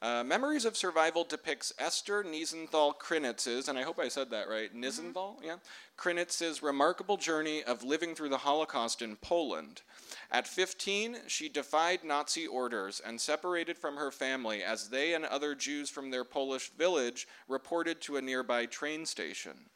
Uh, Memories of Survival depicts Esther Nisenthal Krinitz's, and I hope I said that right, Nisenthal, yeah? Krinitz's remarkable journey of living through the Holocaust in Poland. At 15, she defied Nazi orders and separated from her family as they and other Jews from their Polish village reported to a nearby train station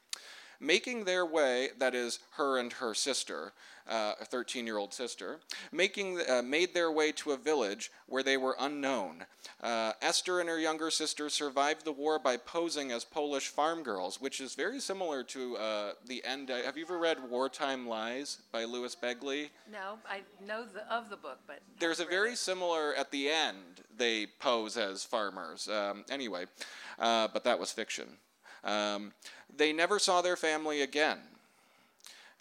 making their way, that is, her and her sister, uh, a 13 year old sister, making, uh, made their way to a village where they were unknown. Uh, Esther and her younger sister survived the war by posing as Polish farm girls, which is very similar to uh, the end. Uh, have you ever read Wartime Lies by Louis Begley? No, I know the, of the book, but. There's a very it. similar, at the end, they pose as farmers. Um, anyway, uh, but that was fiction. Um, they never saw their family again.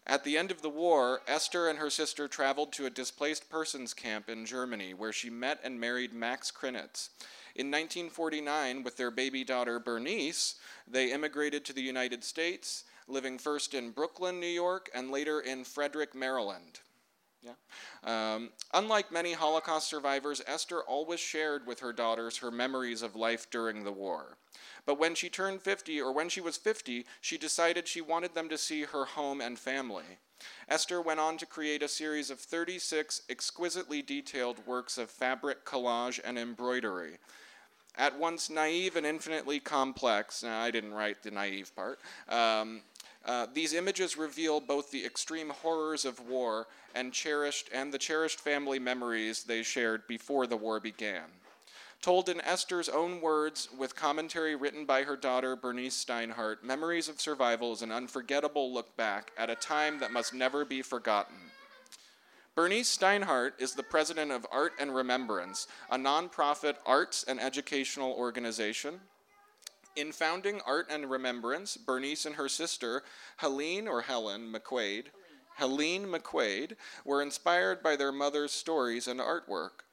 At the end of the war, Esther and her sister traveled to a displaced persons camp in Germany where she met and married Max Krinitz. In 1949, with their baby daughter Bernice, they immigrated to the United States, living first in Brooklyn, New York, and later in Frederick, Maryland. Yeah. Um, unlike many Holocaust survivors, Esther always shared with her daughters her memories of life during the war. But when she turned 50, or when she was 50, she decided she wanted them to see her home and family. Esther went on to create a series of 36 exquisitely detailed works of fabric collage and embroidery. At once naive and infinitely complex, now I didn't write the naive part, um, uh, these images reveal both the extreme horrors of war and cherished and the cherished family memories they shared before the war began. Told in Esther's own words, with commentary written by her daughter Bernice Steinhardt, Memories of Survival is an unforgettable look back at a time that must never be forgotten. Bernice Steinhardt is the president of Art and Remembrance, a nonprofit arts and educational organization. In founding Art and Remembrance, Bernice and her sister, Helene or Helen McQuaid, Helene McQuaid, were inspired by their mother's stories and artwork.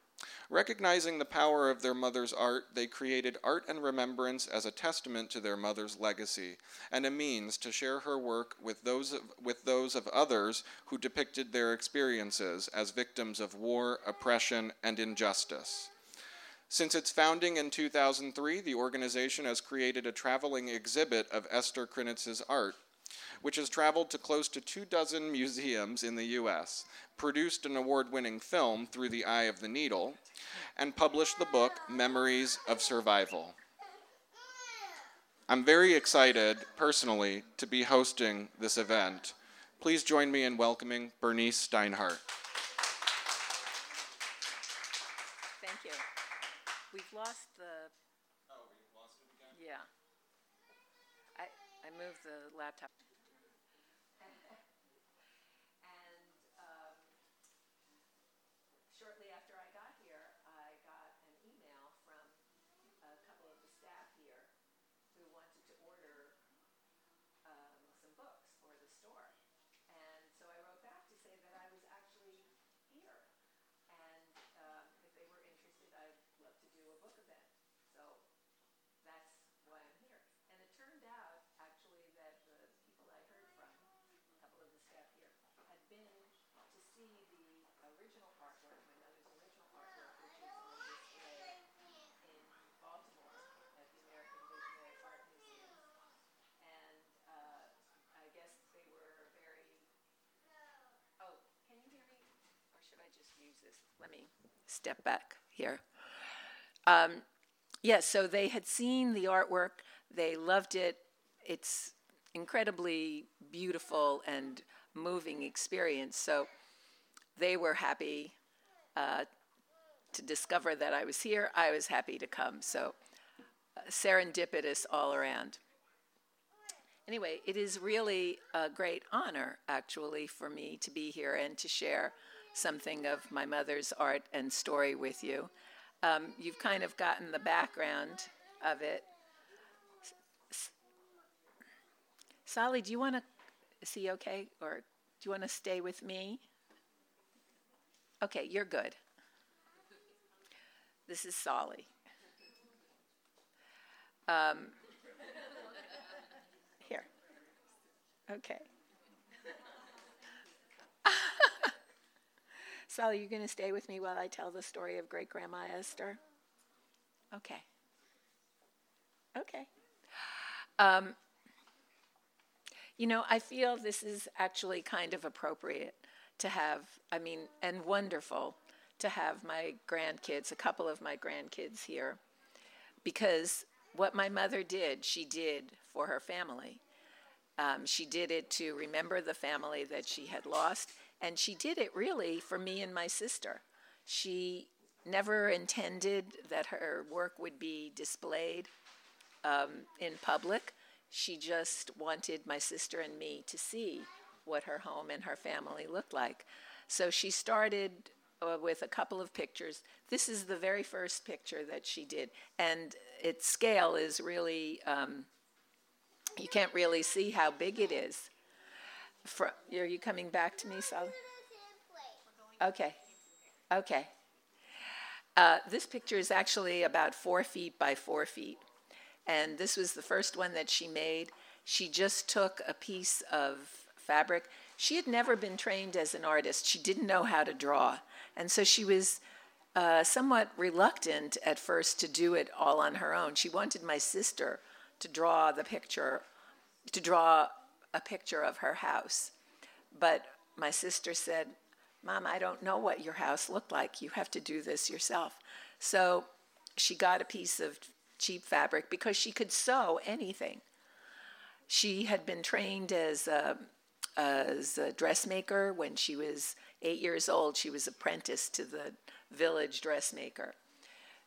Recognizing the power of their mother's art, they created Art and Remembrance as a testament to their mother's legacy and a means to share her work with those of, with those of others who depicted their experiences as victims of war, oppression, and injustice. Since its founding in 2003, the organization has created a traveling exhibit of Esther Krinitz's art, which has traveled to close to two dozen museums in the US, produced an award winning film, Through the Eye of the Needle, and published the book Memories of Survival. I'm very excited, personally, to be hosting this event. Please join me in welcoming Bernice Steinhardt. Thank you. We've lost the, yeah. I, I moved the laptop. And um, shortly after I got here, I got an email from a couple of the staff here who wanted to order um, some books for the store. And so I wrote back to say that I was actually here. And um, if they were interested, I'd love to do a book event. So that's why I'm here. And it turned out, actually, that the people I heard from, a couple of the staff here, had been to see the original artwork, my mother's original artwork, which is on display in Baltimore at the American Visionary Art Museum. And uh, I guess they were very Oh, can you hear me? Or should I just use this? Let me step back here. Um, yes, so they had seen the artwork, they loved it. It's incredibly beautiful and moving experience. So they were happy uh, to discover that I was here. I was happy to come. So uh, serendipitous all around. Anyway, it is really a great honor, actually, for me to be here and to share something of my mother's art and story with you. um, you've kind of gotten the background of it. Solly, do you want to, is he okay? Or do you want to stay with me? Okay, you're good. This is Solly. Um, here. Okay. Solly, you're going to stay with me while I tell the story of great grandma Esther? Okay. Okay. Um, you know, I feel this is actually kind of appropriate to have, I mean, and wonderful to have my grandkids, a couple of my grandkids here, because what my mother did, she did for her family. Um, she did it to remember the family that she had lost, and she did it really for me and my sister. She never intended that her work would be displayed um, in public. She just wanted my sister and me to see what her home and her family looked like. So she started uh, with a couple of pictures. This is the very first picture that she did, and its scale is really, um, you can't really see how big it is. For, are you coming back to me, Solly? Okay. Okay. Uh, this picture is actually about four feet by four feet. And this was the first one that she made. She just took a piece of fabric. She had never been trained as an artist, she didn't know how to draw. And so she was uh, somewhat reluctant at first to do it all on her own. She wanted my sister to draw the picture, to draw a picture of her house. But my sister said, Mom, I don't know what your house looked like. You have to do this yourself. So she got a piece of cheap fabric because she could sew anything. She had been trained as a, as a dressmaker when she was eight years old. She was apprenticed to the village dressmaker.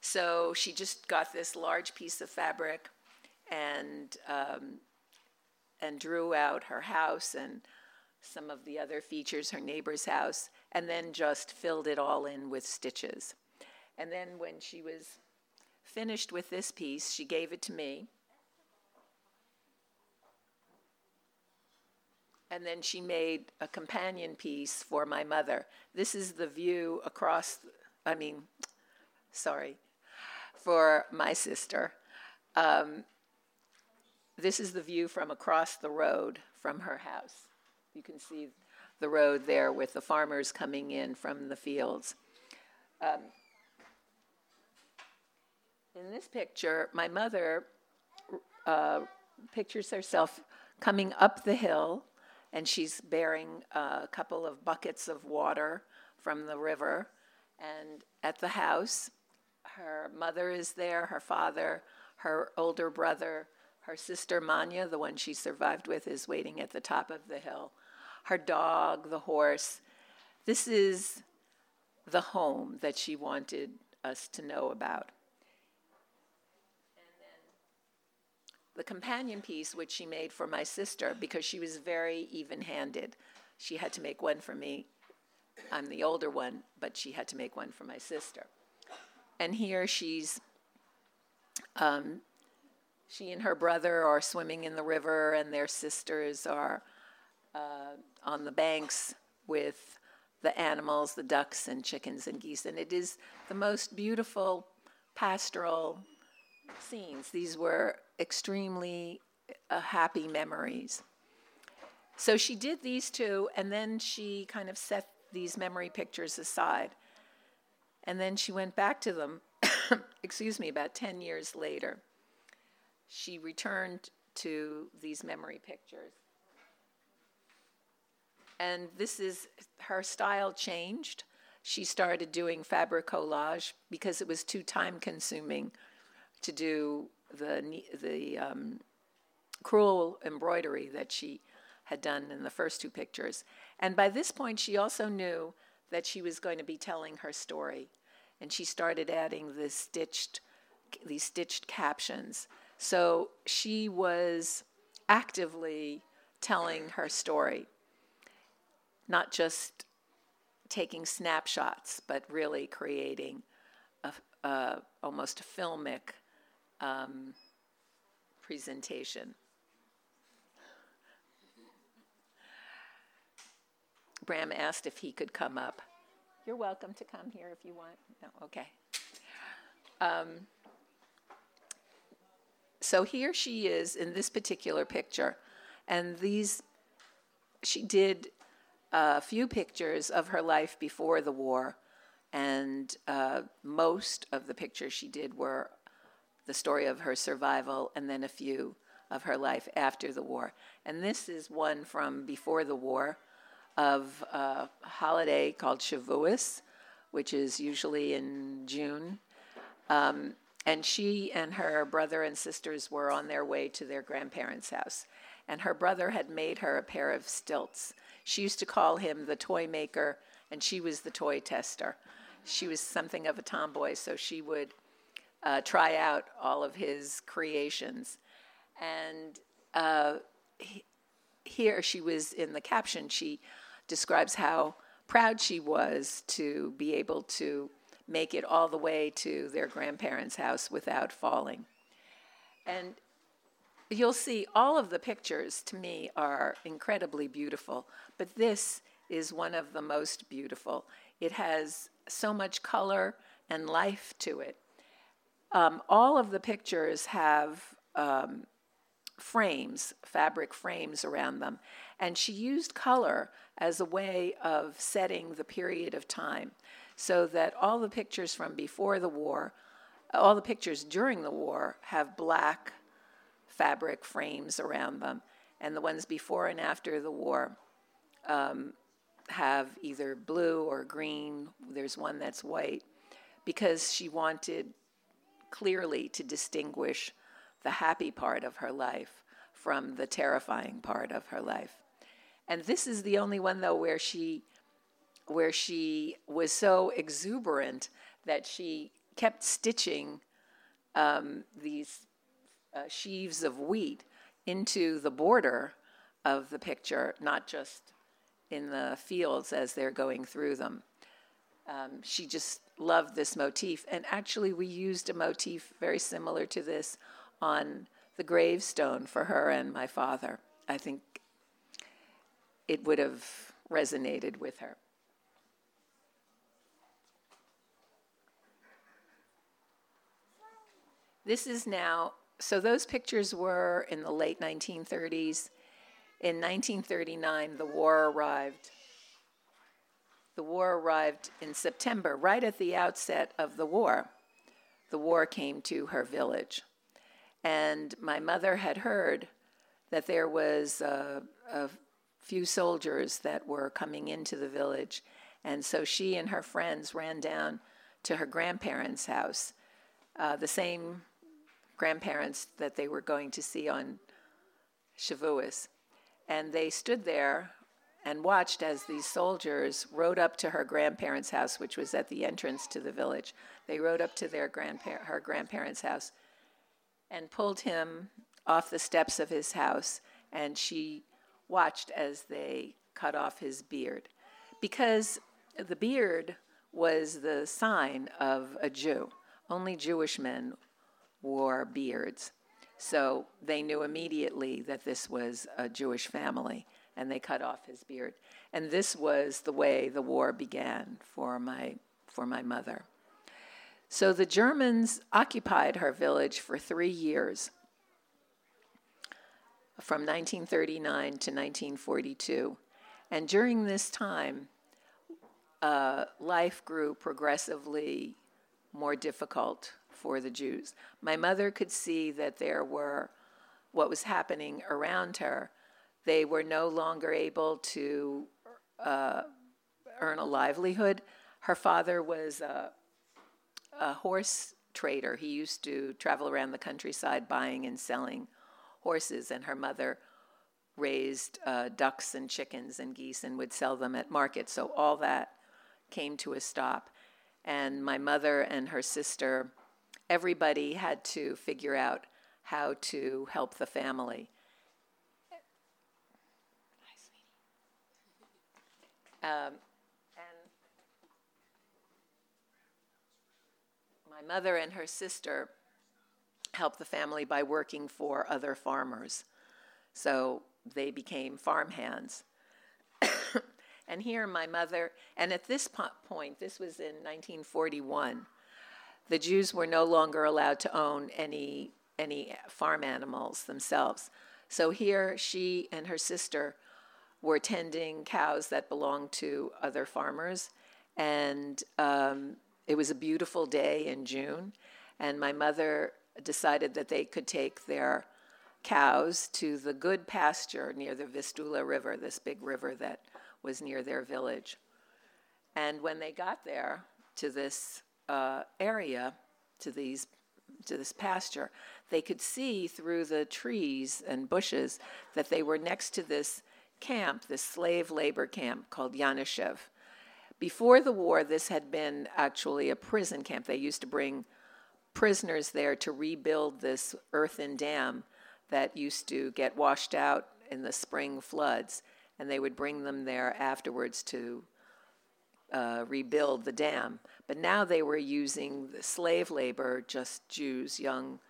So she just got this large piece of fabric and um, and drew out her house and some of the other features, her neighbor's house, and then just filled it all in with stitches. And then when she was finished with this piece, she gave it to me. And then she made a companion piece for my mother. This is the view across, I mean, sorry, for my sister. Um, this is the view from across the road from her house. You can see the road there with the farmers coming in from the fields. Um, in this picture, my mother uh, pictures herself coming up the hill, and she's bearing a couple of buckets of water from the river. And at the house, her mother is there, her father, her older brother, her sister Manya, the one she survived with, is waiting at the top of the hill. Her dog, the horse. This is the home that she wanted us to know about. The companion piece, which she made for my sister, because she was very even handed. She had to make one for me. I'm the older one, but she had to make one for my sister. And here she's, um, she and her brother are swimming in the river, and their sisters are uh, on the banks with the animals, the ducks and chickens and geese. And it is the most beautiful pastoral scenes. These were extremely uh, happy memories. So she did these two, and then she kind of set these memory pictures aside. And then she went back to them, excuse me, about 10 years later. She returned to these memory pictures. And this is her style changed. She started doing fabric collage because it was too time consuming to do the the um, crewel embroidery that she had done in the first two pictures. And by this point, she also knew that she was going to be telling her story, and she started adding the stitched these stitched captions. So she was actively telling her story, not just taking snapshots, but really creating a, almost a filmic um, presentation. Bram asked if he could come up. You're welcome to come here if you want. No, okay. Um, so here she is in this particular picture, and these, she did a few pictures of her life before the war, and uh, most of the pictures she did were the story of her survival, and then a few of her life after the war. And this is one from before the war of a holiday called Shavuos, which is usually in June. Um, and she and her brother and sisters were on their way to their grandparents' house. And her brother had made her a pair of stilts. She used to call him the toy maker, and she was the toy tester. She was something of a tomboy, so she would uh, try out all of his creations. And uh, he, here she was in the caption, she describes how proud she was to be able to make it all the way to their grandparents' house without falling. And you'll see all of the pictures to me are incredibly beautiful, but this is one of the most beautiful. It has so much color and life to it. Um, all of the pictures have um, frames, fabric frames around them, and she used color as a way of setting the period of time so that all the pictures from before the war, all the pictures during the war, have black fabric frames around them, and the ones before and after the war um, have either blue or green. There's one that's white. Because she wanted clearly to distinguish the happy part of her life from the terrifying part of her life. And this is the only one though where she where she was so exuberant that she kept stitching um, these uh, sheaves of wheat into the border of the picture, not just in the fields as they're going through them. Um, she just loved this motif. And actually, we used a motif very similar to this on the gravestone for her and my father. I think it would have resonated with her. This is now, so those pictures were in the late 1930s. In 1939, the war arrived. The war arrived in September, right at the outset of the war. The war came to her village. And my mother had heard that there was a, a few soldiers that were coming into the village. And so she and her friends ran down to her grandparents' house, uh, the same grandparents that they were going to see on Shavuos. And they stood there and watched as these soldiers rode up to her grandparents' house, which was at the entrance to the village. They rode up to their grandpa- her grandparents' house and pulled him off the steps of his house, and she watched as they cut off his beard. Because the beard was the sign of a Jew. Only Jewish men wore beards. So they knew immediately that this was a Jewish family, and they cut off his beard. And this was the way the war began for my, for my mother. So the Germans occupied her village for three years, from 1939 to 1942. And during this time, uh, life grew progressively more difficult for the Jews. My mother could see that there were what was happening around her. They were no longer able to uh, earn a livelihood. Her father was a a horse trader. He used to travel around the countryside buying and selling horses, and her mother raised uh, ducks and chickens and geese and would sell them at market. So all that came to a stop. And my mother and her sister, everybody had to figure out how to help the family. Um, my my mother and her sister helped the family by working for other farmers. So they became farmhands. and here, my mother, and at this po- point, this was in 1941, the Jews were no longer allowed to own any, any farm animals themselves. So here, she and her sister were tending cows that belonged to other farmers. And um, it was a beautiful day in June. And my mother decided that they could take their cows to the good pasture near the Vistula River, this big river that was near their village. And when they got there to this uh, area, to these to this pasture, they could see through the trees and bushes that they were next to this camp, this slave labor camp called Yanishev. Before the war, this had been actually a prison camp. They used to bring prisoners there to rebuild this earthen dam that used to get washed out in the spring floods, and they would bring them there afterwards to uh, rebuild the dam. But now they were using the slave labor, just Jews, young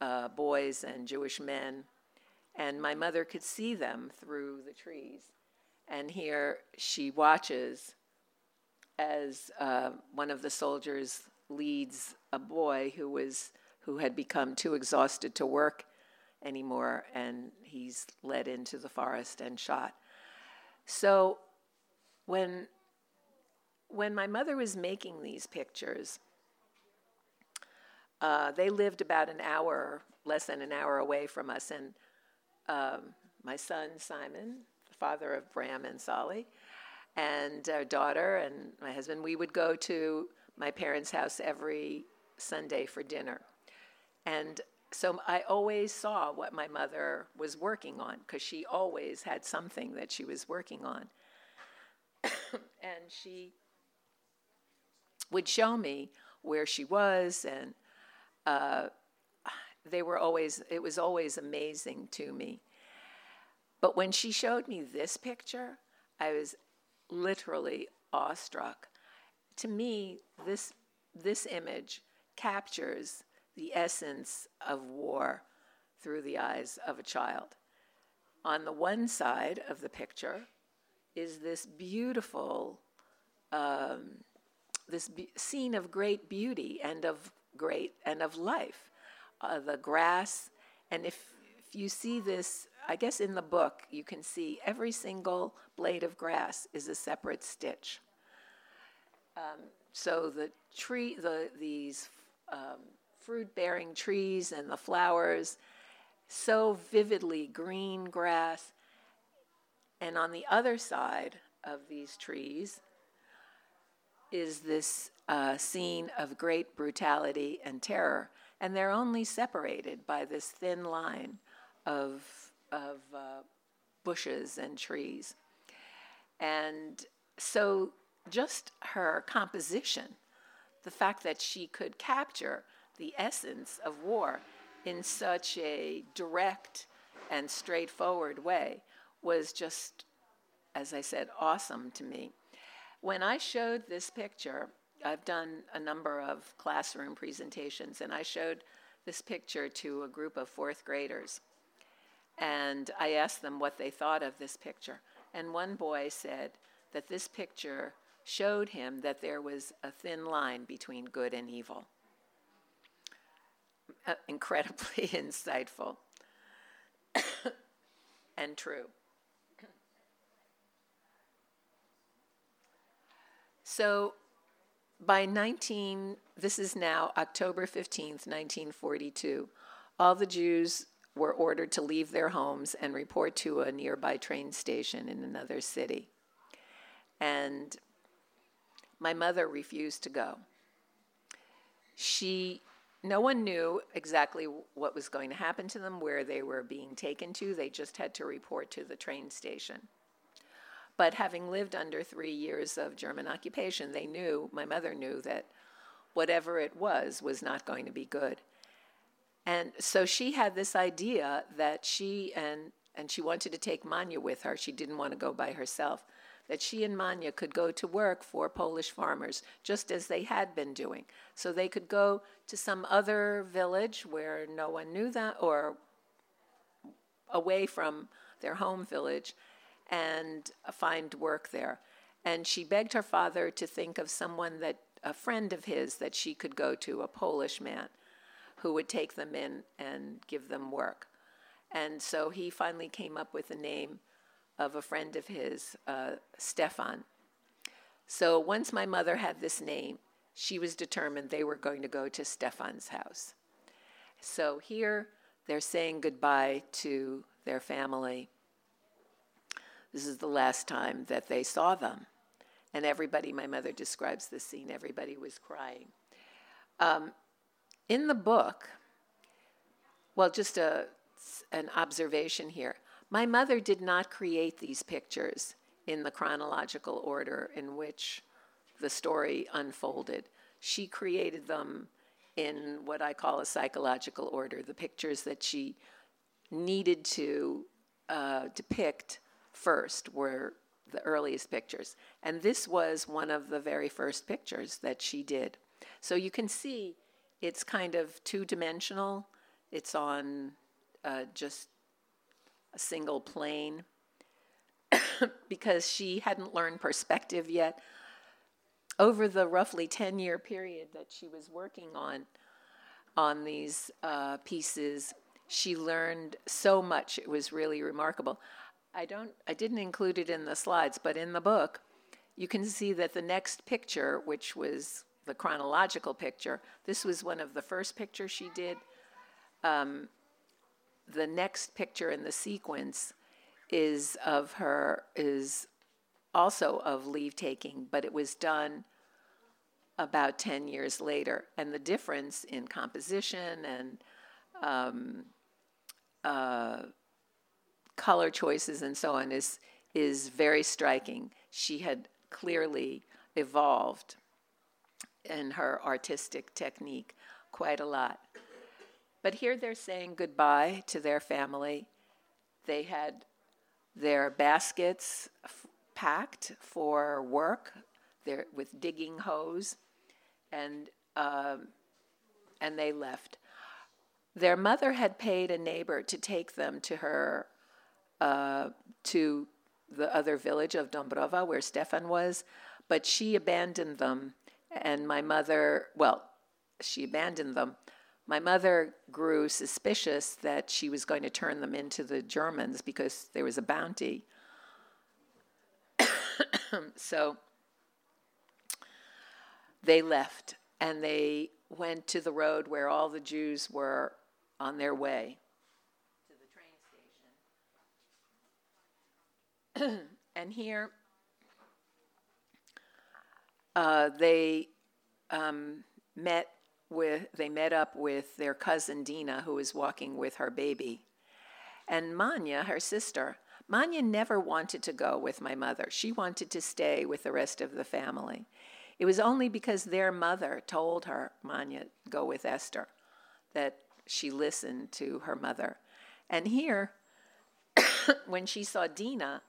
uh, boys and Jewish men. And my mother could see them through the trees. And here she watches as uh, one of the soldiers leads a boy who was who had become too exhausted to work anymore, and he's led into the forest and shot. So when when my mother was making these pictures, uh, they lived about an hour, less than an hour away from us, and um, my son Simon, the father of Bram and Solly, and our daughter and my husband, we would go to my parents' house every Sunday for dinner. And so I always saw what my mother was working on because she always had something that she was working on. and she would show me where she was, and uh, they were always, it was always amazing to me. But when she showed me this picture, I was literally awestruck. To me, this, this image captures the essence of war through the eyes of a child. On the one side of the picture is this beautiful, um, this be- scene of great beauty and of great and of life. Uh, the grass, and if, if you see this, I guess in the book you can see every single blade of grass is a separate stitch. Um, so the tree, the these um, fruit-bearing trees and the flowers, so vividly green grass, and on the other side of these trees is this uh, scene of great brutality and terror, and they're only separated by this thin line of of uh, bushes and trees, and so just her composition, the fact that she could capture the essence of war in such a direct and straightforward way was just, as I said, awesome to me. When I showed this picture, I've done a number of classroom presentations, and I showed this picture to a group of fourth graders. And I asked them what they thought of this picture. And one boy said that this picture showed him that there was a thin line between good and evil. Uh, incredibly insightful and true. So by 19, this is now October 15th, 1942, all the Jews were ordered to leave their homes and report to a nearby train station in another city. And my mother refused to go. She, no one knew exactly what was going to happen to them, where they were being taken to. They just had to report to the train station. But having lived under three years of German occupation, they knew, my mother knew, that whatever it was was not going to be good. And so she had this idea that she and and she wanted to take Manya with her. She didn't want to go by herself that she and Manya could go to work for Polish farmers, just as they had been doing. So they could go to some other village where no one knew that, or away from their home village, and find work there. And she begged her father to think of someone that, a friend of his, that she could go to, a Polish man, who would take them in and give them work. And so he finally came up with the name of a friend of his, uh, Stefan. So once my mother had this name, she was determined they were going to go to Stefan's house. So here they're saying goodbye to their family. This is the last time that they saw them. And everybody, my mother describes this scene, everybody was crying. Um, in the book, well, just a, an observation here. My mother did not create these pictures in the chronological order in which the story unfolded. She created them in what I call a psychological order, the pictures that she needed to uh, depict first were the earliest pictures. And this was one of the very first pictures that she did. So you can see it's kind of two dimensional, it's on uh, just a single plane because she hadn't learned perspective yet. Over the roughly 10 year period that she was working on, on these uh, pieces, she learned so much. It was really remarkable. I don't I didn't include it in the slides, but in the book, you can see that the next picture, which was the chronological picture, this was one of the first pictures she did. Um, the next picture in the sequence is of her is also of leave taking, but it was done about 10 years later. And the difference in composition and um, uh, color choices and so on is, is very striking. She had clearly evolved in her artistic technique quite a lot. But here they're saying goodbye to their family. They had their baskets f- packed for work their, with digging hoes, and, um, and they left. Their mother had paid a neighbor to take them to her, uh, to the other village of Dombrova where Stefan was, but she abandoned them. And my mother, well, she abandoned them my mother grew suspicious that she was going to turn them into the Germans because there was a bounty. so they left and they went to the road where all the Jews were on their way to the train station. and here uh, they um, met with, they met up with their cousin Dina, who was walking with her baby. And Manya, her sister, Manya never wanted to go with my mother. She wanted to stay with the rest of the family. It was only because their mother told her, Manya, go with Esther, that she listened to her mother. And here, when she saw Dina,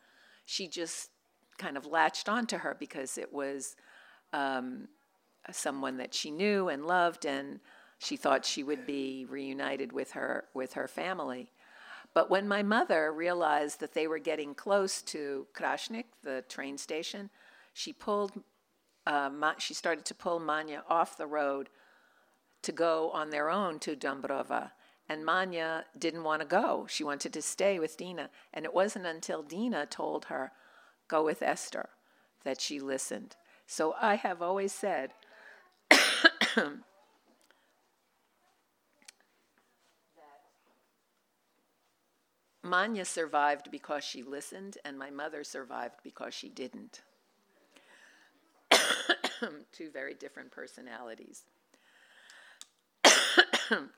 she just kind of latched onto her because it was um, someone that she knew and loved, and she thought she would be reunited with her with her family. But when my mother realized that they were getting close to Krashnik, the train station, she pulled. Uh, she started to pull Manya off the road to go on their own to Dombrova. And Manya didn't want to go. She wanted to stay with Dina. And it wasn't until Dina told her, go with Esther, that she listened. So I have always said Manya survived because she listened, and my mother survived because she didn't. Two very different personalities.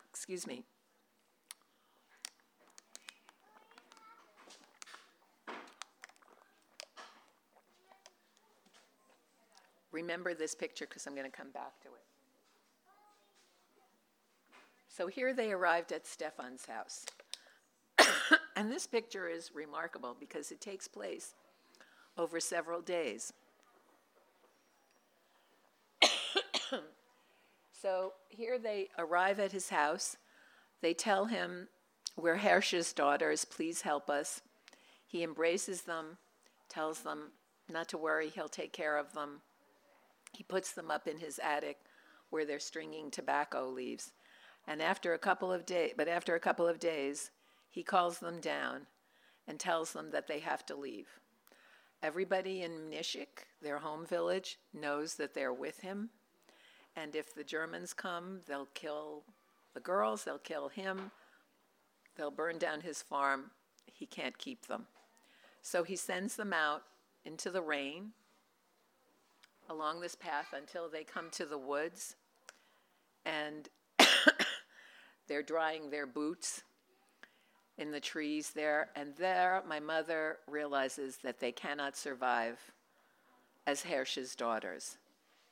Excuse me. Remember this picture because I'm going to come back to it. So here they arrived at Stefan's house. and this picture is remarkable because it takes place over several days. so here they arrive at his house. They tell him, We're Hersch's daughters, please help us. He embraces them, tells them not to worry, he'll take care of them. He puts them up in his attic where they're stringing tobacco leaves. And after a couple of days, but after a couple of days, he calls them down and tells them that they have to leave. Everybody in Nishik, their home village, knows that they're with him. And if the Germans come, they'll kill the girls, they'll kill him, they'll burn down his farm. He can't keep them. So he sends them out into the rain along this path until they come to the woods and they're drying their boots in the trees there. And there, my mother realizes that they cannot survive as Hersch's daughters.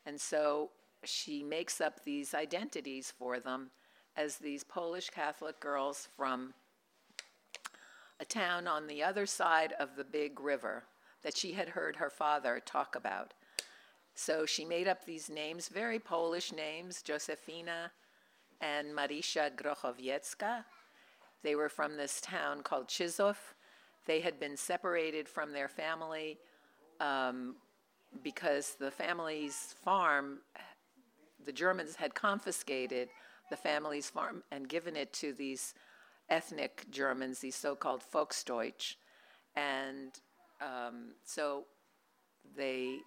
And so she makes up these identities for them as these Polish Catholic girls from a town on the other side of the big river that she had heard her father talk about. So she made up these names, very Polish names, Josefina and Marisha Grochowiecka. They were from this town called Chizov. They had been separated from their family um, because the family's farm, the Germans had confiscated the family's farm and given it to these ethnic Germans, these so called Volksdeutsch. And um, so they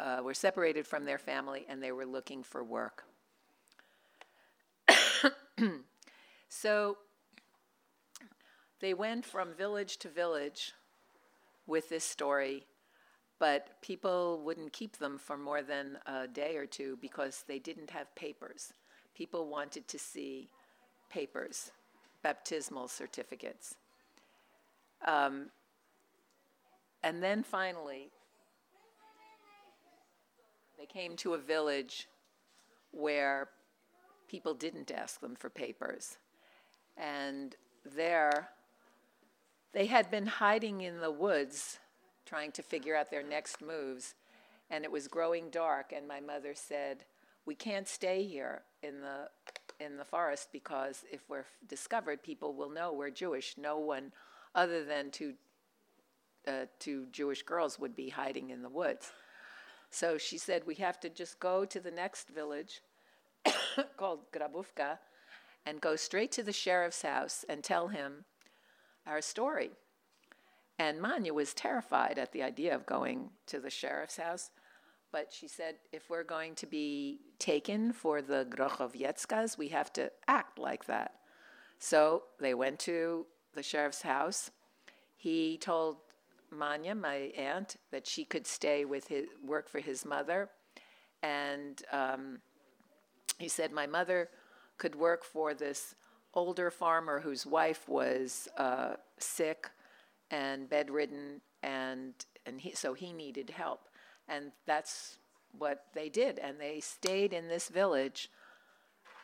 uh, were separated from their family and they were looking for work. so they went from village to village with this story, but people wouldn't keep them for more than a day or two because they didn't have papers. People wanted to see papers, baptismal certificates. Um, and then finally, they came to a village where people didn't ask them for papers. And there, they had been hiding in the woods trying to figure out their next moves. And it was growing dark, and my mother said, We can't stay here in the in the forest because if we're discovered, people will know we're Jewish. No one other than two uh, two Jewish girls would be hiding in the woods. So she said, We have to just go to the next village called Grabovka and go straight to the sheriff's house and tell him our story. And Manya was terrified at the idea of going to the sheriff's house. But she said, if we're going to be taken for the Grochowieckas, we have to act like that. So they went to the sheriff's house. He told Manya, my aunt, that she could stay with his work for his mother, and um, he said my mother could work for this older farmer whose wife was uh, sick and bedridden, and and he, so he needed help, and that's what they did, and they stayed in this village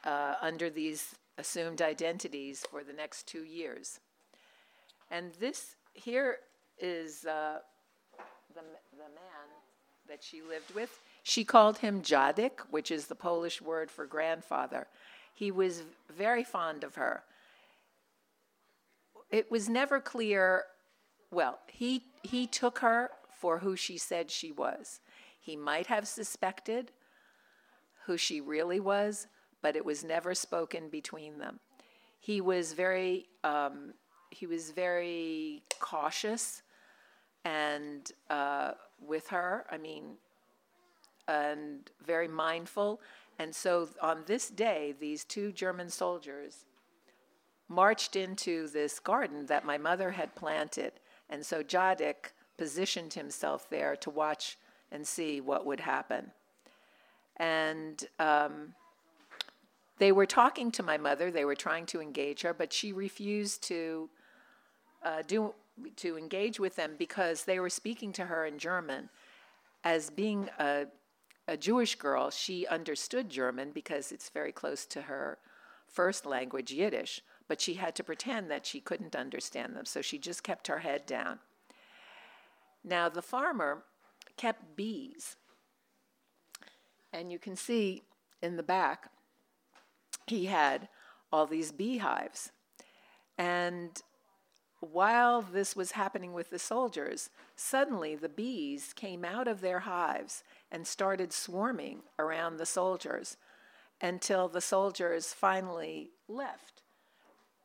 uh, under these assumed identities for the next two years. And this here is uh, the, the man that she lived with. She called him Jadek, which is the Polish word for grandfather. He was very fond of her. It was never clear, well, he, he took her for who she said she was. He might have suspected who she really was, but it was never spoken between them. He was very, um, he was very cautious and uh, with her, I mean, and very mindful. And so on this day, these two German soldiers marched into this garden that my mother had planted. And so Jadek positioned himself there to watch and see what would happen. And um, they were talking to my mother, they were trying to engage her, but she refused to uh, do to engage with them because they were speaking to her in German. As being a, a Jewish girl, she understood German because it's very close to her first language, Yiddish, but she had to pretend that she couldn't understand them, so she just kept her head down. Now, the farmer kept bees. And you can see in the back, he had all these beehives. And while this was happening with the soldiers, suddenly the bees came out of their hives and started swarming around the soldiers until the soldiers finally left.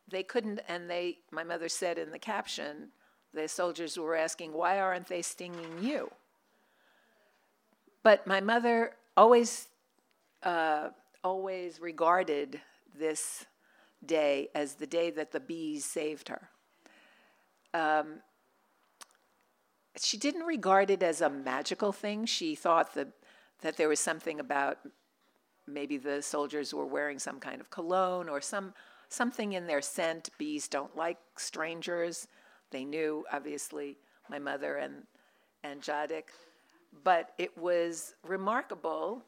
They couldn't, and they, my mother said in the caption, the soldiers were asking, Why aren't they stinging you? But my mother always, uh, always regarded this day as the day that the bees saved her. Um, she didn't regard it as a magical thing. She thought that, there was something about maybe the soldiers were wearing some kind of cologne or some something in their scent. Bees don't like strangers. They knew, obviously, my mother and and Jadik, but it was remarkable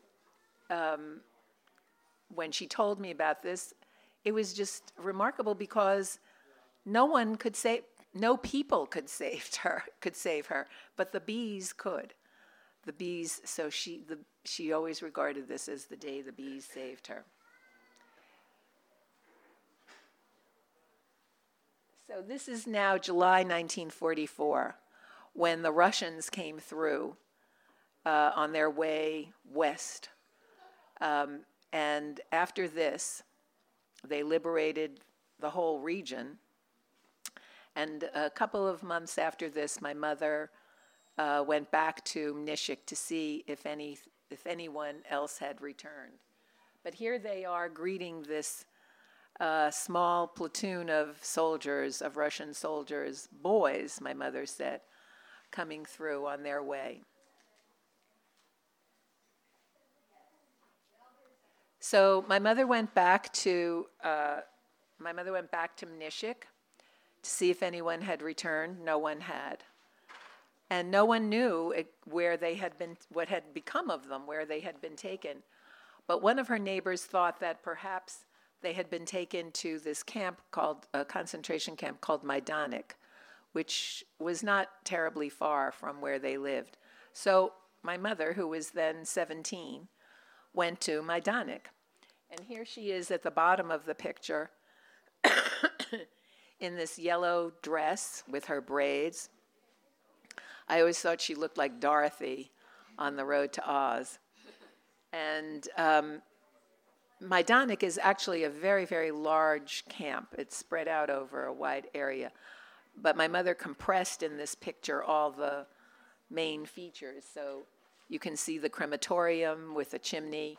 um, when she told me about this. It was just remarkable because no one could say, no people could save her, could save her, but the bees could. The bees. So she, the, she always regarded this as the day the bees saved her. So this is now July 1944, when the Russians came through uh, on their way west. Um, and after this, they liberated the whole region. And a couple of months after this, my mother uh, went back to Mniszek to see if any if anyone else had returned. But here they are greeting this uh, small platoon of soldiers, of Russian soldiers, boys, my mother said, coming through on their way. So my mother went back to uh, my mother went back to Mniszek to see if anyone had returned. No one had, and no one knew where they had been, what had become of them, where they had been taken. But one of her neighbors thought that perhaps they had been taken to this camp called a concentration camp called Majdanek, which was not terribly far from where they lived. So my mother, who was then 17, went to Majdanek. And here she is at the bottom of the picture in this yellow dress with her braids. I always thought she looked like Dorothy on the road to Oz. And um, is actually a very, very large camp. It's spread out over a wide area. But my mother compressed in this picture all the main features. So you can see the crematorium with a chimney,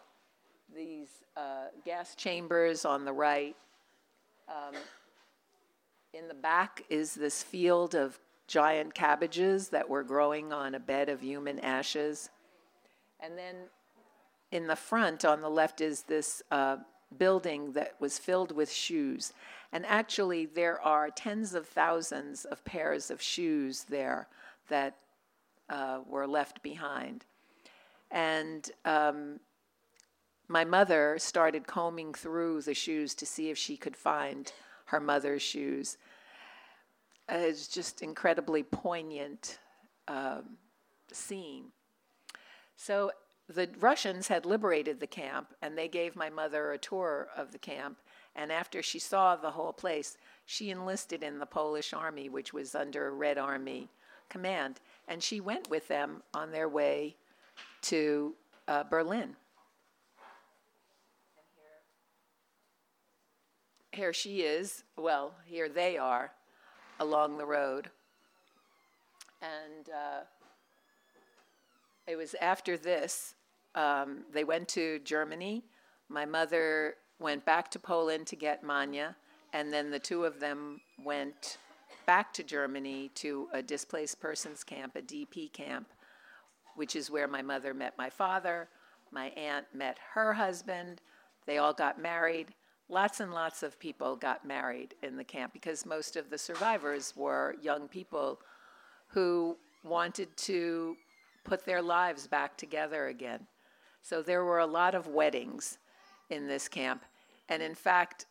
these uh, gas chambers on the right. Um, in the back is this field of giant cabbages that were growing on a bed of human ashes. And then in the front on the left is this uh, building that was filled with shoes. And actually, there are tens of thousands of pairs of shoes there that uh, were left behind. And um, my mother started combing through the shoes to see if she could find her mother's shoes. It's just incredibly poignant um, scene. So the Russians had liberated the camp, and they gave my mother a tour of the camp. And after she saw the whole place, she enlisted in the Polish army, which was under Red Army command. And she went with them on their way to uh, Berlin. Here she is, well, here they are along the road. And uh, it was after this, um, they went to Germany. My mother went back to Poland to get Manya, and then the two of them went back to Germany to a displaced persons camp, a DP camp, which is where my mother met my father. My aunt met her husband. They all got married. Lots and lots of people got married in the camp because most of the survivors were young people who wanted to put their lives back together again. So there were a lot of weddings in this camp. And in fact,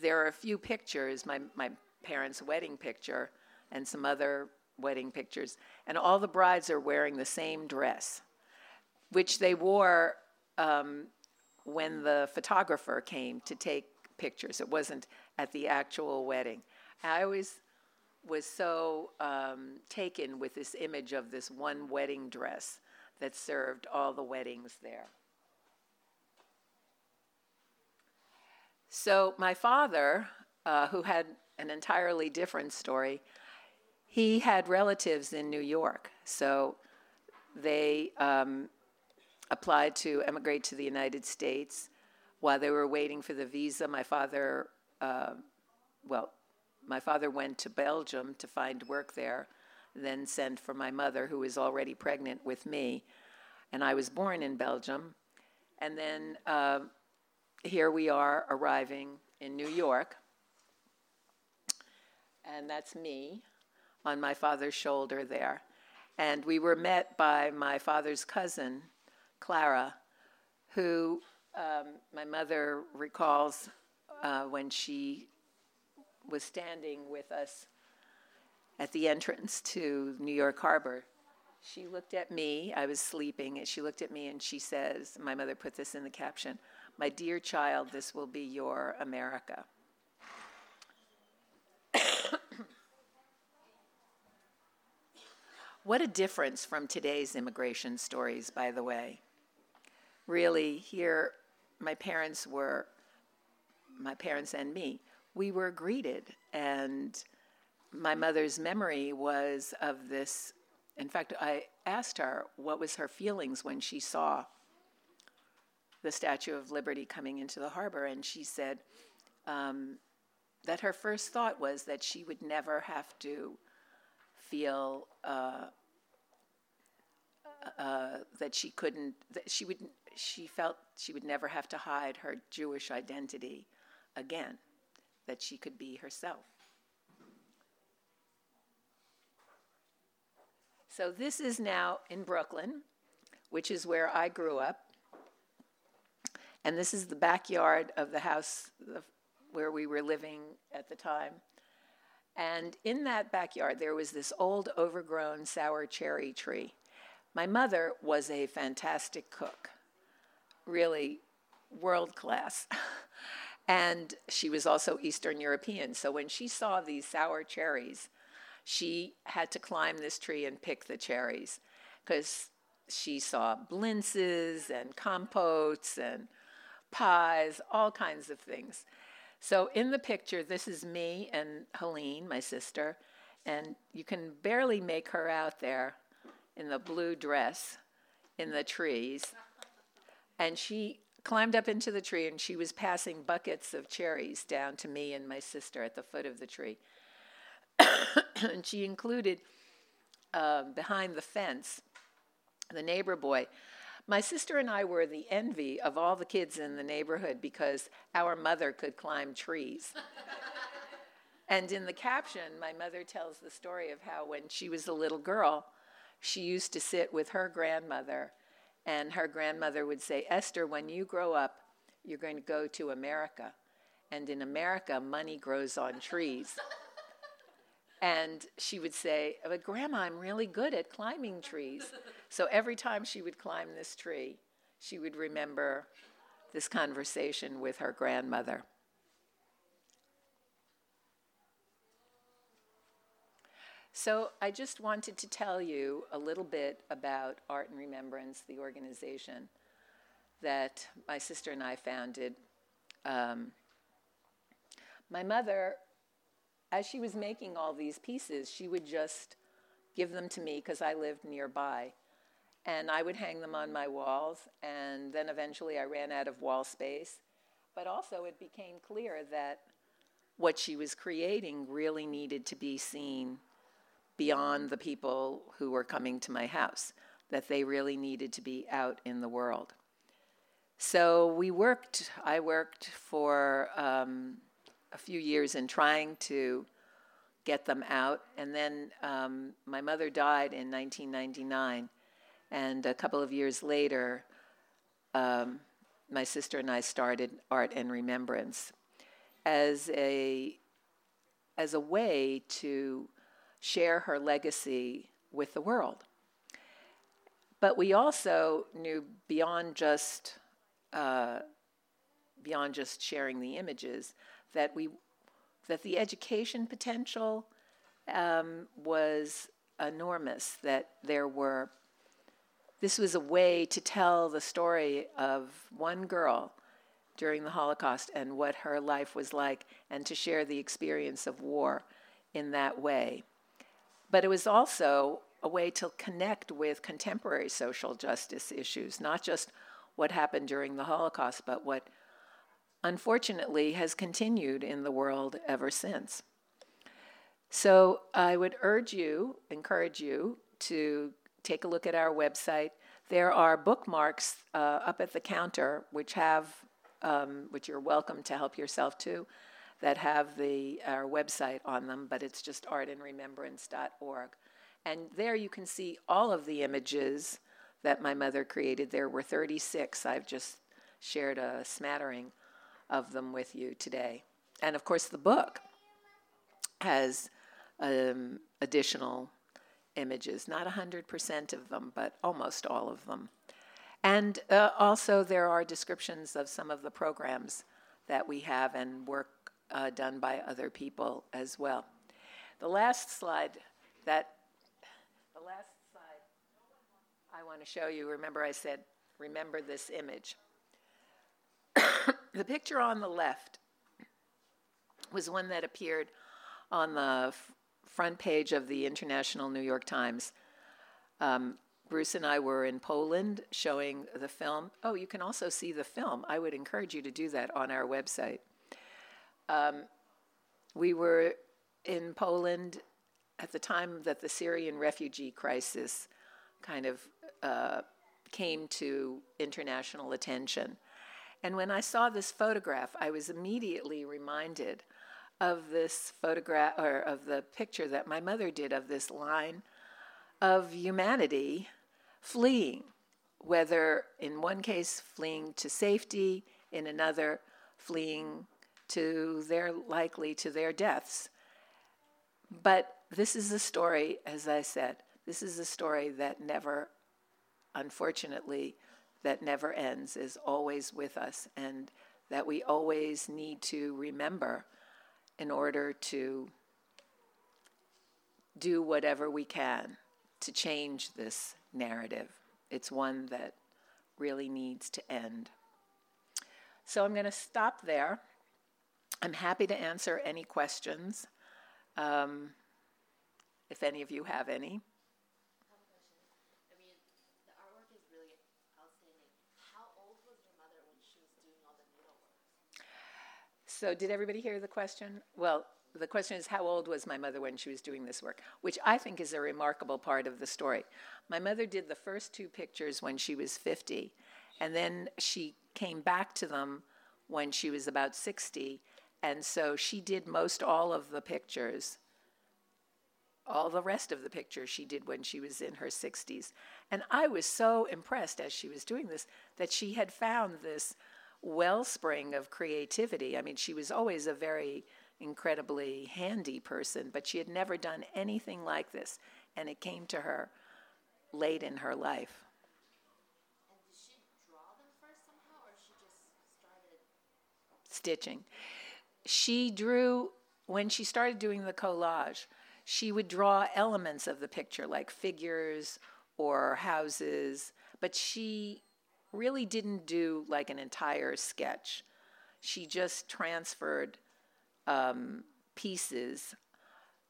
there are a few pictures, my, my parents' wedding picture and some other wedding pictures, and all the brides are wearing the same dress, which they wore um, when the photographer came to take pictures. It wasn't at the actual wedding. I always was so um, taken with this image of this one wedding dress that served all the weddings there. So, my father, uh, who had an entirely different story, he had relatives in New York. So, they um, applied to emigrate to the United States. While they were waiting for the visa, my father, uh, well, my father went to Belgium to find work there, then sent for my mother, who was already pregnant with me. And I was born in Belgium. And then uh, here we are arriving in New York. And that's me on my father's shoulder there. And we were met by my father's cousin, Clara, who um, my mother recalls uh, when she was standing with us at the entrance to New York Harbor. She looked at me, I was sleeping, and she looked at me and she says, My mother put this in the caption, My dear child, this will be your America. what a difference from today's immigration stories, by the way. Really, here, my parents were, my parents and me, we were greeted. And my mother's memory was of this. In fact, I asked her what was her feelings when she saw the Statue of Liberty coming into the harbor, and she said um, that her first thought was that she would never have to feel uh, uh, that she couldn't, that she would, she felt she would never have to hide her Jewish identity again that she could be herself. So, this is now in Brooklyn, which is where I grew up. And this is the backyard of the house where we were living at the time. And in that backyard, there was this old, overgrown sour cherry tree. My mother was a fantastic cook, really world class. And she was also Eastern European. So when she saw these sour cherries, she had to climb this tree and pick the cherries because she saw blintzes and compotes and pies, all kinds of things. So in the picture, this is me and Helene, my sister, and you can barely make her out there in the blue dress in the trees. And she climbed up into the tree and she was passing buckets of cherries down to me and my sister at the foot of the tree. and she included uh, behind the fence the neighbor boy. My sister and I were the envy of all the kids in the neighborhood because our mother could climb trees. and in the caption, my mother tells the story of how when she was a little girl, she used to sit with her grandmother and her grandmother would say, Esther, when you grow up, you're going to go to America. And in America, money grows on trees. and she would say, uh, But Grandma, I'm really good at climbing trees. So every time she would climb this tree, she would remember this conversation with her grandmother. So I just wanted to tell you a little bit about Art and Remembrance, the organization that my sister and I founded. Um, my mother, as she was making all these pieces, she would just give them to me because I lived nearby. And I would hang them on my walls, and then eventually I ran out of wall space. But also, it became clear that what she was creating really needed to be seen beyond the people who were coming to my house, that they really needed to be out in the world. So we worked, I worked for um, a few years in trying to get them out. And then um, my mother died in 1999. And a couple of years later, um, my sister and I started Art and Remembrance as a, as a way to share her legacy with the world. But we also knew beyond just uh, beyond just sharing the images that we that the education potential um, was enormous. That there were this was a way to tell the story of one girl during the Holocaust and what her life was like, and to share the experience of war in that way. But it was also a way to connect with contemporary social justice issues, not just what happened during the Holocaust, but what unfortunately has continued in the world ever since. So I would urge you, encourage you to take a look at our website. There are bookmarks uh, up at the counter which have, um, which you're welcome to help yourself to, that have the our website on them, but it's just artandremembrance.org. And there you can see all of the images that my mother created. There were 36. I've just shared a smattering of them with you today. And of course, the book has um, additional images, not 100% of them, but almost all of them. And uh, also, there are descriptions of some of the programs that we have and work uh, done by other people as well. The last slide that the last slide I want to show you, remember I said, remember this image. the picture on the left was one that appeared on the f- front page of the International New York Times. Um, Bruce and I were in Poland showing the film. Oh, you can also see the film. I would encourage you to do that on our website. Um, we were in Poland at the time that the Syrian refugee crisis kind of uh, came to international attention. And when I saw this photograph, I was immediately reminded of this photograph or of the picture that my mother did of this line of humanity fleeing, whether in one case fleeing to safety, in another fleeing to their likely to their deaths. But this is a story, as I said, this is a story that never, unfortunately, that never ends, is always with us, and that we always need to remember in order to do whatever we can to change this narrative. It's one that really needs to end. So I'm going to stop there. I'm happy to answer any questions. Um, if any of you have any. So, did everybody hear the question? Well, the question is how old was my mother when she was doing this work, which I think is a remarkable part of the story. My mother did the first two pictures when she was 50, and then she came back to them when she was about 60, and so she did most all of the pictures all the rest of the pictures she did when she was in her 60s. And I was so impressed as she was doing this that she had found this wellspring of creativity. I mean, she was always a very incredibly handy person, but she had never done anything like this. And it came to her late in her life. And did she draw them first somehow, or she just started? stitching. She drew, when she started doing the collage, she would draw elements of the picture, like figures or houses, but she really didn't do like an entire sketch. She just transferred um, pieces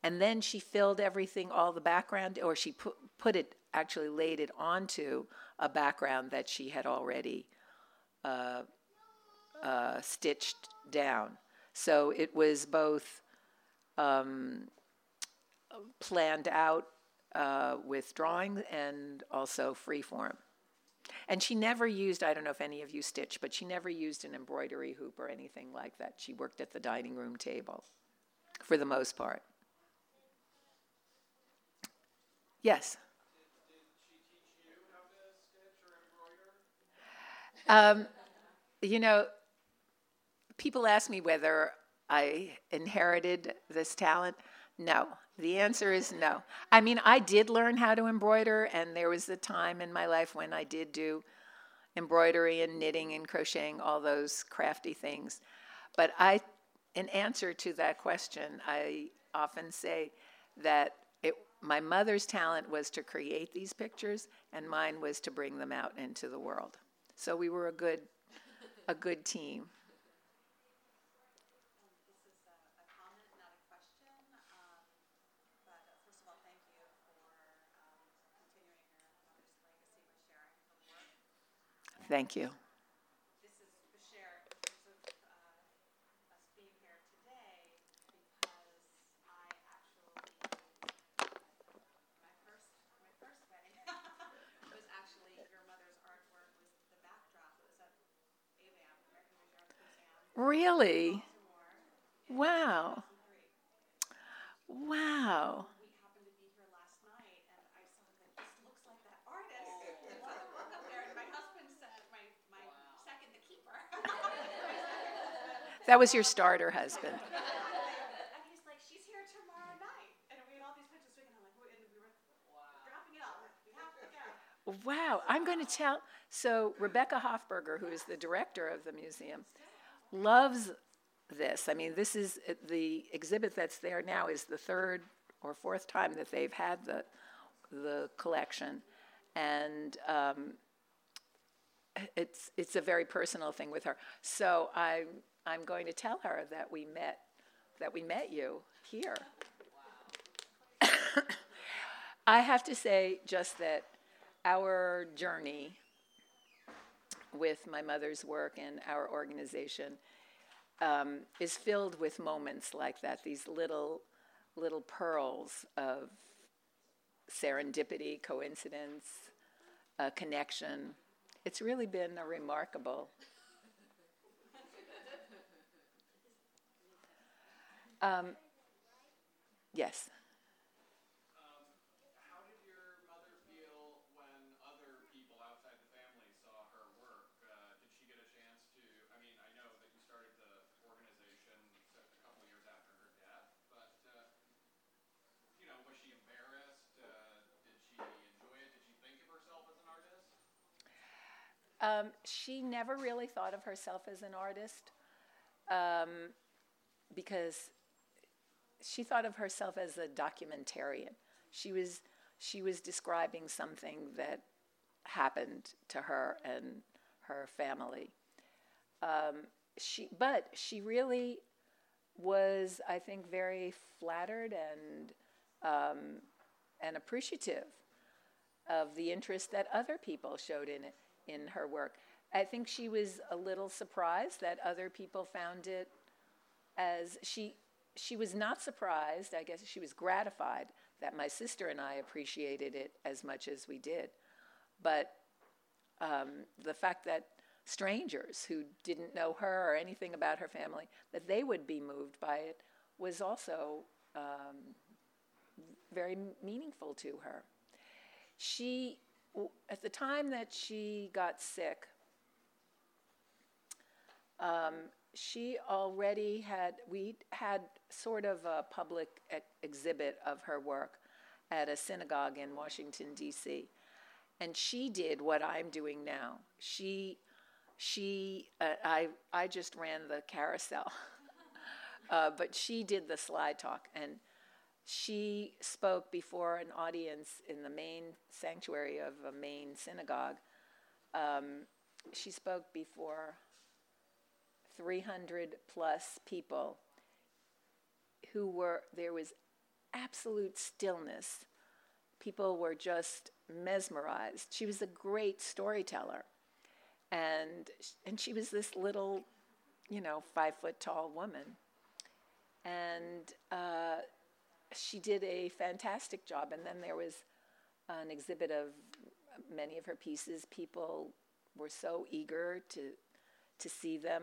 and then she filled everything, all the background, or she put, put it, actually laid it onto a background that she had already uh, uh, stitched down. So it was both um, planned out uh, with drawing and also freeform. And she never used, I don't know if any of you stitch, but she never used an embroidery hoop or anything like that. She worked at the dining room table for the most part. Yes? Um, you know, people ask me whether I inherited this talent. No. The answer is no. I mean, I did learn how to embroider, and there was a time in my life when I did do embroidery and knitting and crocheting, all those crafty things. But I, in answer to that question, I often say that it, my mother's talent was to create these pictures, and mine was to bring them out into the world. So we were a good, a good team. This is a, a comment, not a question. Um, but uh, first of all, thank you for um, continuing your mother's legacy by sharing her work. Thank you. This is the share in terms of uh, us being here today because I actually my first my first wedding was actually your mother's artwork was the backdrop. It was at AVAM, American Visual Arts you. Really? Wow. Wow. we happened to be here last night, and I saw that this looks like that artist. And so I walk up there, and my husband said, my, my second, the keeper. That was your starter husband. and he's like, she's here tomorrow night. And we had all these pictures taken, I'm like, "Wait," and we were wrapping it up. was your starter husband. Wow, I'm going to tell. So, Rebecca Hoffberger, who is the director of the museum, loves this. I mean, this is the exhibit that's there now is the third or fourth time that they've had the the collection, and um, it's it's a very personal thing with her. So I I'm going to tell her that we met that we met you here. I have to say just that our journey with my mother's work and our organization um, is filled with moments like that. These little little pearls of serendipity, coincidence, connection. It's really been a remarkable. Um, yes. Um, she never really thought of herself as an artist um, because she thought of herself as a documentarian. She was she was describing something that happened to her and her family. Um, she, but she really was, I think, very flattered and um, and appreciative of the interest that other people showed in in her work. I think she was a little surprised that other people found it as she she was not surprised, I guess she was gratified that my sister and I appreciated it as much as we did. But um, the fact that strangers who didn't know her or anything about her family, that they would be moved by it, was also um, very meaningful to her. She, at the time that she got sick, um, she already had, we had sort of a public ex- exhibit of her work at a synagogue in Washington, D.C. And she did what I'm doing now. She, she, uh, I, I just ran the carousel, uh, but she did the slide talk. And she spoke before an audience in the main sanctuary of a main synagogue. Um, she spoke before 300 plus people who were, there was absolute stillness. People were just mesmerized. She was a great storyteller. And, and she was this little, you know, five foot tall woman. And uh, she did a fantastic job. And then there was an exhibit of many of her pieces. People were so eager to, to see them.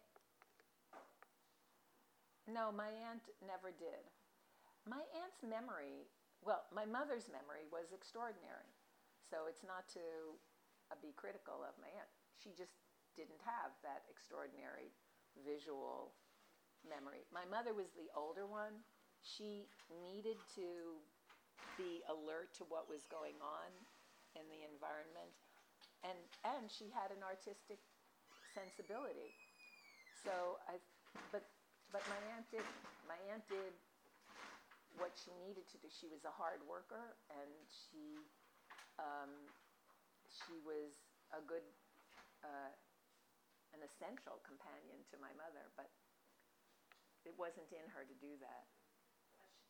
no, my aunt never did. My aunt's memory, well, my mother's memory was extraordinary. So it's not to uh, be critical of my aunt. She just didn't have that extraordinary visual memory. My mother was the older one. She needed to be alert to what was going on in the environment. And, and she had an artistic sensibility. So I, but, but my aunt did, my aunt did what she needed to do. She was a hard worker and she, um, she was a good, uh, an essential companion to my mother, but it wasn't in her to do that.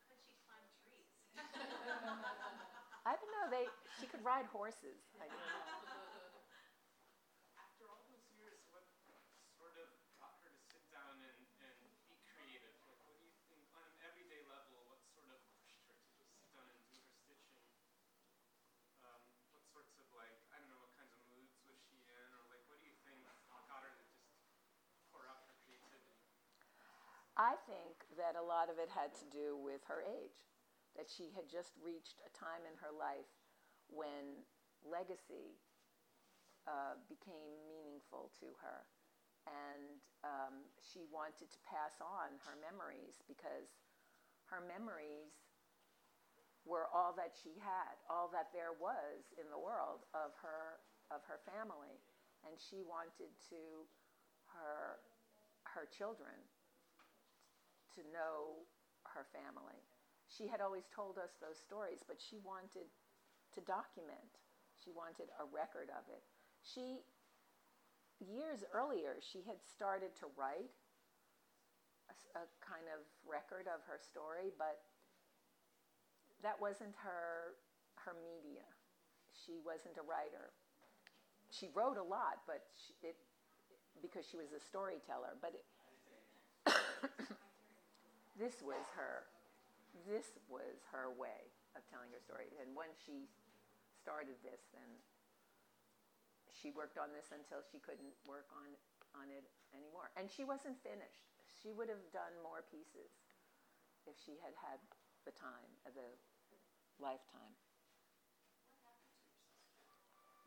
Could she climb trees? I don't know. They she could ride horses. I don't know. After all those years, what sort of got her to sit down and, and be creative? Like, what do you think, on an everyday level, what sort of pushed her to just sit down and do her stitching? Um, what sorts of, like, I don't know, what kinds of moods was she in? Or, like, what do you think got her to just pour out her creativity? I think that a lot of it had to do with her age, that she had just reached a time in her life when legacy uh, became meaningful to her. And um, she wanted to pass on her memories because her memories were all that she had, all that there was in the world of her, of her family. And she wanted to her, her children to know her family. She had always told us those stories, but she wanted to document. She wanted a record of it. She, years earlier, she had started to write a kind of record of her story, but that wasn't her, her media. She wasn't a writer. She wrote a lot, but she, it, because she was a storyteller, but it, this was her this was her way of telling her story and when she started this then she worked on this until she couldn't work on on it anymore and she wasn't finished she would have done more pieces if she had had the time uh, the lifetime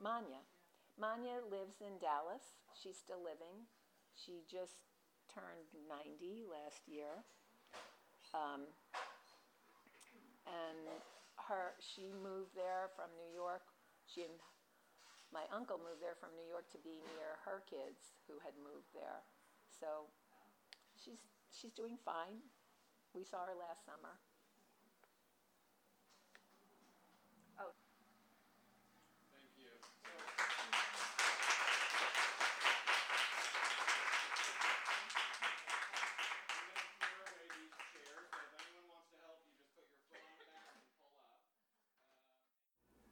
Manya. Manya lives in Dallas. She's still living. She just turned 90 last year. Um, and her, she moved there from New York. She and my uncle moved there from New York to be near her kids who had moved there. So she's, she's doing fine. We saw her last summer.